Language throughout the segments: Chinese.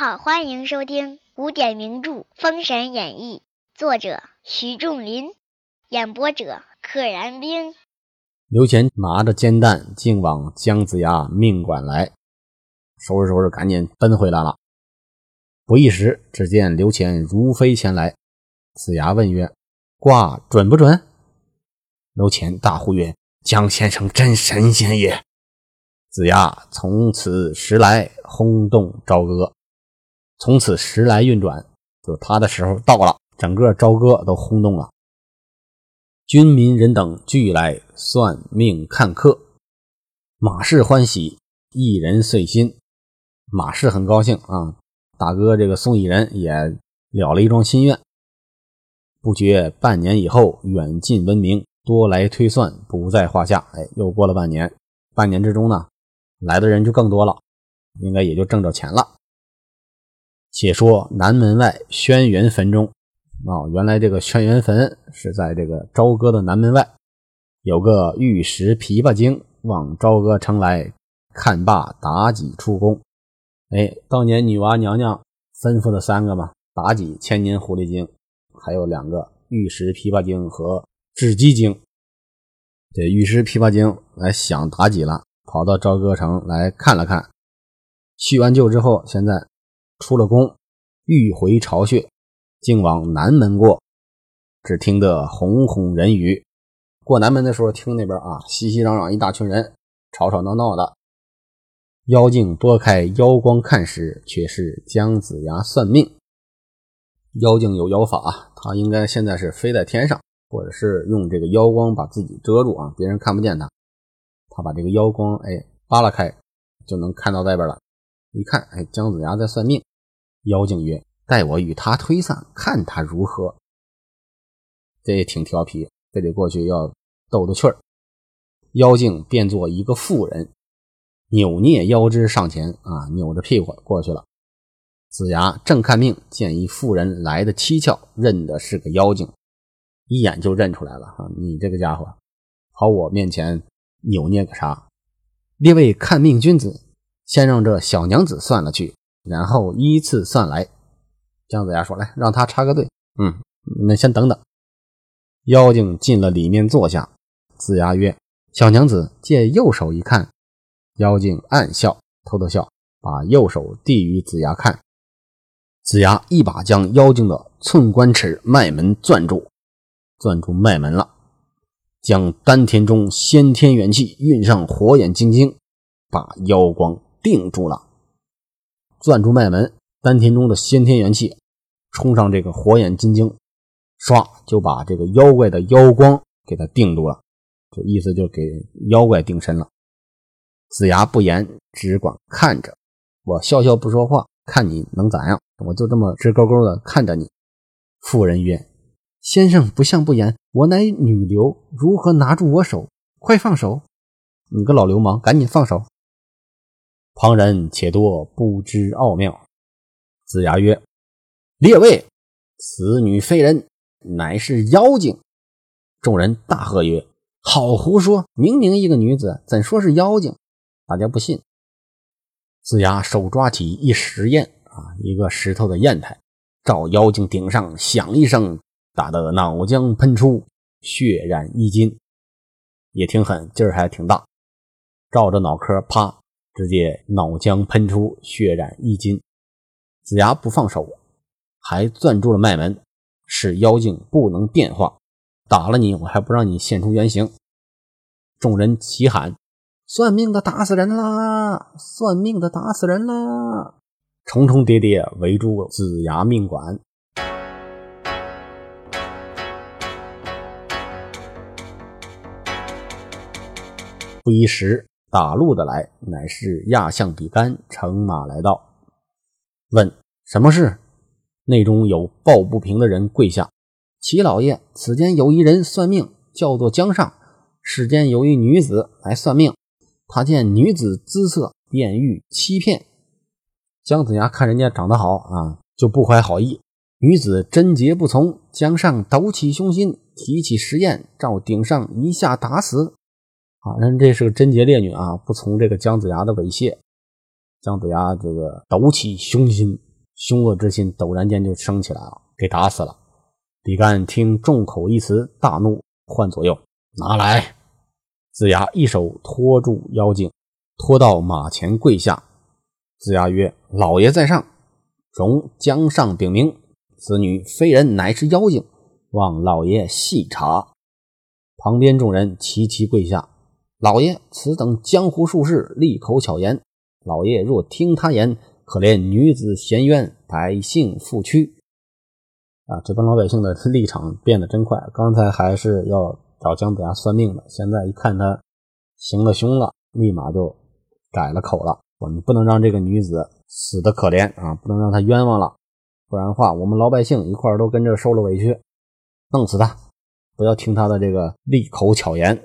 好，欢迎收听古典名著《封神演义》，作者徐仲林，演播者可燃冰。刘乾拿着煎蛋，竟往姜子牙命馆来，收拾收拾，赶紧奔回来了。不一时，只见刘乾如飞前来。子牙问曰：“卦准不准？”刘乾大呼曰：“姜先生真神仙也！”子牙从此时来轰动朝歌，从此时来运转，就他的时候到了，整个朝歌都轰动了。军民人等俱来算命看客，马氏欢喜，一人遂心。马氏很高兴啊，大哥这个宋义人也了了一桩心愿。不觉半年以后，远近闻名，多来推算，不在话下。哎，又过了半年，半年之中呢？来的人就更多了，应该也就挣着钱了。且说南门外轩辕坟中，啊，原来这个轩辕坟是在这个朝歌的南门外，有个玉石琵琶精往朝歌城来看罢妲己出宫。哎，当年女娲娘娘吩咐的三个嘛，妲己、千年狐狸精，还有两个玉石琵琶精和雉鸡精。这玉石琵琶精来想妲己了。跑到朝歌城来看了看，叙完旧之后，现在出了宫，欲回巢穴，竟往南门过。只听得哄哄人语。过南门的时候，听那边啊，熙熙攘攘一大群人，吵吵闹闹的。妖精拨开妖光看时，却是姜子牙算命。妖精有妖法，他应该现在是飞在天上，或者是用这个妖光把自己遮住啊，别人看不见他。他把这个妖光哎扒拉开，就能看到外边了。一看，哎，姜子牙在算命。妖精曰：“待我与他推算，看他如何。”这也挺调皮，非得过去要逗逗趣儿。妖精变作一个妇人，扭捏腰肢上前啊，扭着屁股过去了。子牙正看命，见一妇人来的蹊跷，认的是个妖精，一眼就认出来了。哈，你这个家伙跑我面前。扭捏个啥？列位看命君子，先让这小娘子算了去，然后依次算来。姜子牙说：“来，让他插个队。”嗯，你们先等等。妖精进了里面坐下。子牙曰：“小娘子借右手一看。”妖精暗笑，偷偷笑，把右手递与子牙看。子牙一把将妖精的寸关尺脉门攥住，攥住脉门了。将丹田中先天元气运上火眼金睛，把妖光定住了。攥住脉门，丹田中的先天元气冲上这个火眼金睛，唰就把这个妖怪的妖光给他定住了。这意思就给妖怪定身了。子牙不言，只管看着我，笑笑不说话，看你能咋样？我就这么直勾勾的看着你。妇人曰。先生不相不言，我乃女流，如何拿住我手？快放手！你个老流氓，赶紧放手！旁人且多不知奥妙。子牙曰：“列位，此女非人，乃是妖精。”众人大喝曰：“好胡说！明明一个女子，怎说是妖精？”大家不信。子牙手抓起一石砚啊，一个石头的砚台，照妖精顶上响一声。打得脑浆喷出，血染衣襟，也挺狠，劲儿还挺大。照着脑壳，啪，直接脑浆喷出，血染衣襟。子牙不放手，还攥住了脉门，使妖精不能变化。打了你，我还不让你现出原形。众人齐喊：“算命的打死人啦！算命的打死人啦！”重重叠叠围住子牙命馆。不一时，打路的来，乃是亚象比干乘马来到，问什么事？内中有抱不平的人跪下：“齐老爷，此间有一人算命，叫做姜尚。世间有一女子来算命，他见女子姿色，便欲欺骗。姜子牙看人家长得好啊，就不怀好意。女子贞洁不从，姜尚抖起凶心，提起石砚，照顶上一下打死。啊，人这是个贞洁烈女啊，不从这个姜子牙的猥亵。姜子牙这个抖起凶心，凶恶之心陡然间就升起来了，给打死了。比干听众口一词，大怒，唤左右拿来。子牙一手托住妖精，拖到马前跪下。子牙曰：“老爷在上，容江上禀明，此女非人，乃是妖精，望老爷细查。”旁边众人齐齐跪下。老爷，此等江湖术士利口巧言，老爷若听他言，可怜女子衔冤，百姓负屈。啊，这帮老百姓的立场变得真快。刚才还是要找姜子牙算命的，现在一看他行了凶了，立马就改了口了。我们不能让这个女子死的可怜啊，不能让她冤枉了，不然的话，我们老百姓一块都跟着受了委屈，弄死他！不要听他的这个利口巧言。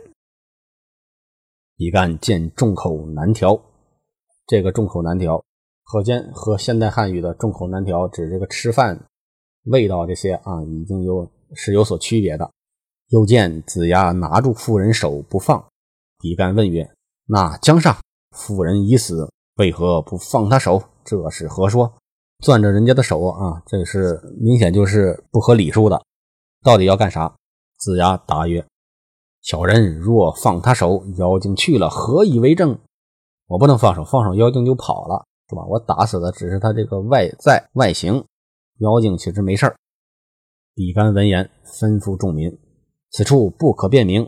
比干见众口难调，这个众口难调，可见和现代汉语的众口难调指这个吃饭。味道这些啊，已经有是有所区别的。又见子牙拿住妇人手不放，比干问曰：“那江上妇人已死，为何不放他手？这是何说？攥着人家的手啊，这是明显就是不合礼数的。到底要干啥？”子牙答曰：“小人若放他手，妖精去了，何以为证？我不能放手，放手妖精就跑了，是吧？我打死的只是他这个外在外形。”妖精其实没事儿。比干闻言，吩咐众民：“此处不可辨明，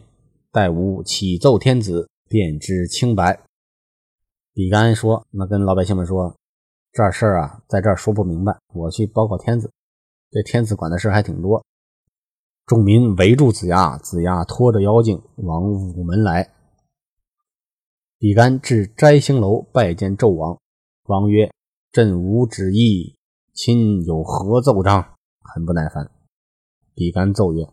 待吾启奏天子，便知清白。”比干说：“那跟老百姓们说，这事儿啊，在这儿说不明白，我去报告天子。这天子管的事还挺多。”众民围住子牙，子牙拖着妖精往午门来。比干至摘星楼拜见纣王，王曰：“朕无旨意。”亲有何奏章？很不耐烦。比干奏曰：“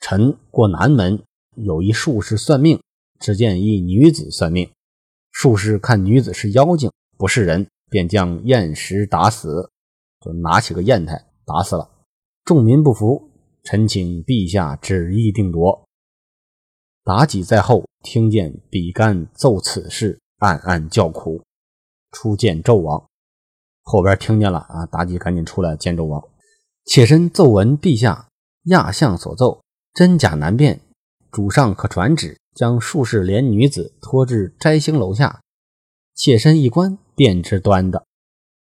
臣过南门，有一术士算命，只见一女子算命。术士看女子是妖精，不是人，便将砚石打死，就拿起个砚台打死了。众民不服，臣请陛下旨意定夺。”妲己在后听见比干奏此事，暗暗叫苦，初见纣王。后边听见了啊！妲己赶紧出来见纣王，妾身奏闻陛下亚相所奏，真假难辨，主上可传旨，将术士连女子拖至摘星楼下，妾身一观便知端的。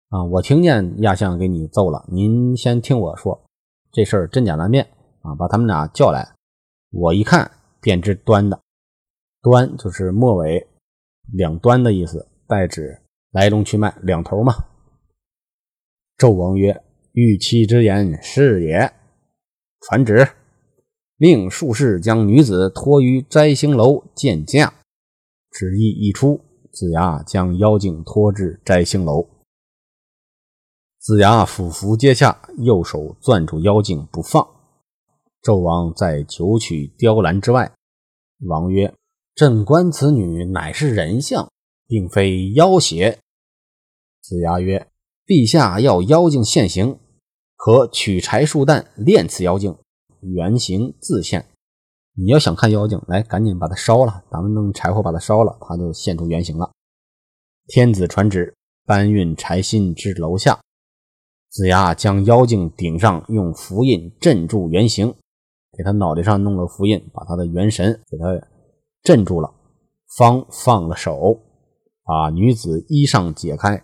啊，我听见亚相给你奏了，您先听我说，这事儿真假难辨啊！把他们俩叫来，我一看便知端的。端就是末尾两端的意思，代指来龙去脉两头嘛。纣王曰：“玉妻之言是也。传旨，命术士将女子拖于摘星楼见驾。旨意一出，子牙将妖精拖至摘星楼。子牙俯伏阶下，右手攥住妖精不放。纣王在九曲雕栏之外。王曰：‘朕观此女乃是人相，并非妖邪。’子牙曰。”陛下要妖精现形，可取柴树弹炼此妖精，原形自现。你要想看妖精，来赶紧把它烧了，咱们弄柴火把它烧了，它就现出原形了。天子传旨，搬运柴薪至楼下。子牙将妖精顶上，用符印镇住原形，给他脑袋上弄了符印，把他的元神给他镇住了，方放了手，把女子衣裳解开。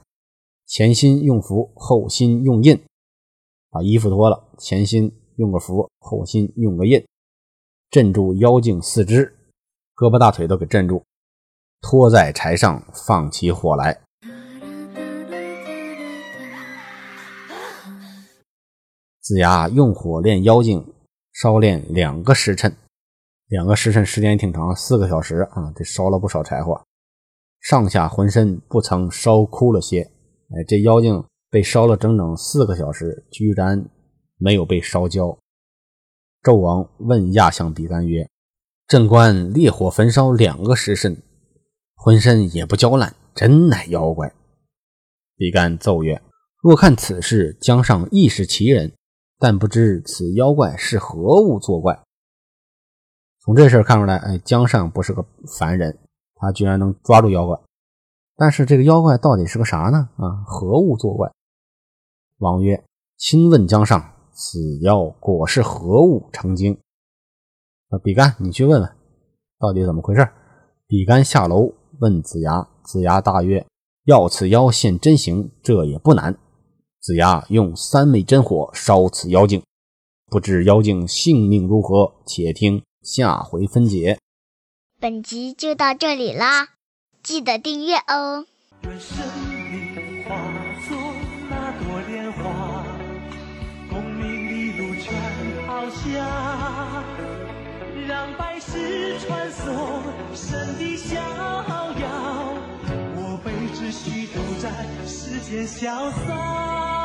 前心用符，后心用印，把衣服脱了，前心用个符，后心用个印，镇住妖精四肢，胳膊大腿都给镇住，拖在柴上，放起火来。子牙用火炼妖精，烧炼两个时辰，两个时辰时间挺长，四个小时啊，这烧了不少柴火，上下浑身不曾烧枯了些。哎，这妖精被烧了整整四个小时，居然没有被烧焦。纣王问亚相比干曰：“朕观烈火焚烧两个时辰，浑身也不焦烂，真乃妖怪？”比干奏曰：“若看此事，江上亦是奇人，但不知此妖怪是何物作怪。”从这事儿看出来，哎，江上不是个凡人，他居然能抓住妖怪。但是这个妖怪到底是个啥呢？啊，何物作怪？王曰：“亲问江上，此妖果是何物成精？”那比干，你去问问，到底怎么回事？比干下楼问子牙，子牙大曰：“要此妖现真形，这也不难。”子牙用三昧真火烧此妖精，不知妖精性命如何？且听下回分解。本集就到这里啦，记得订阅哦。愿生命化作那朵莲花，功名利禄全抛下，让百世传颂神的逍遥。只需都在世间潇洒。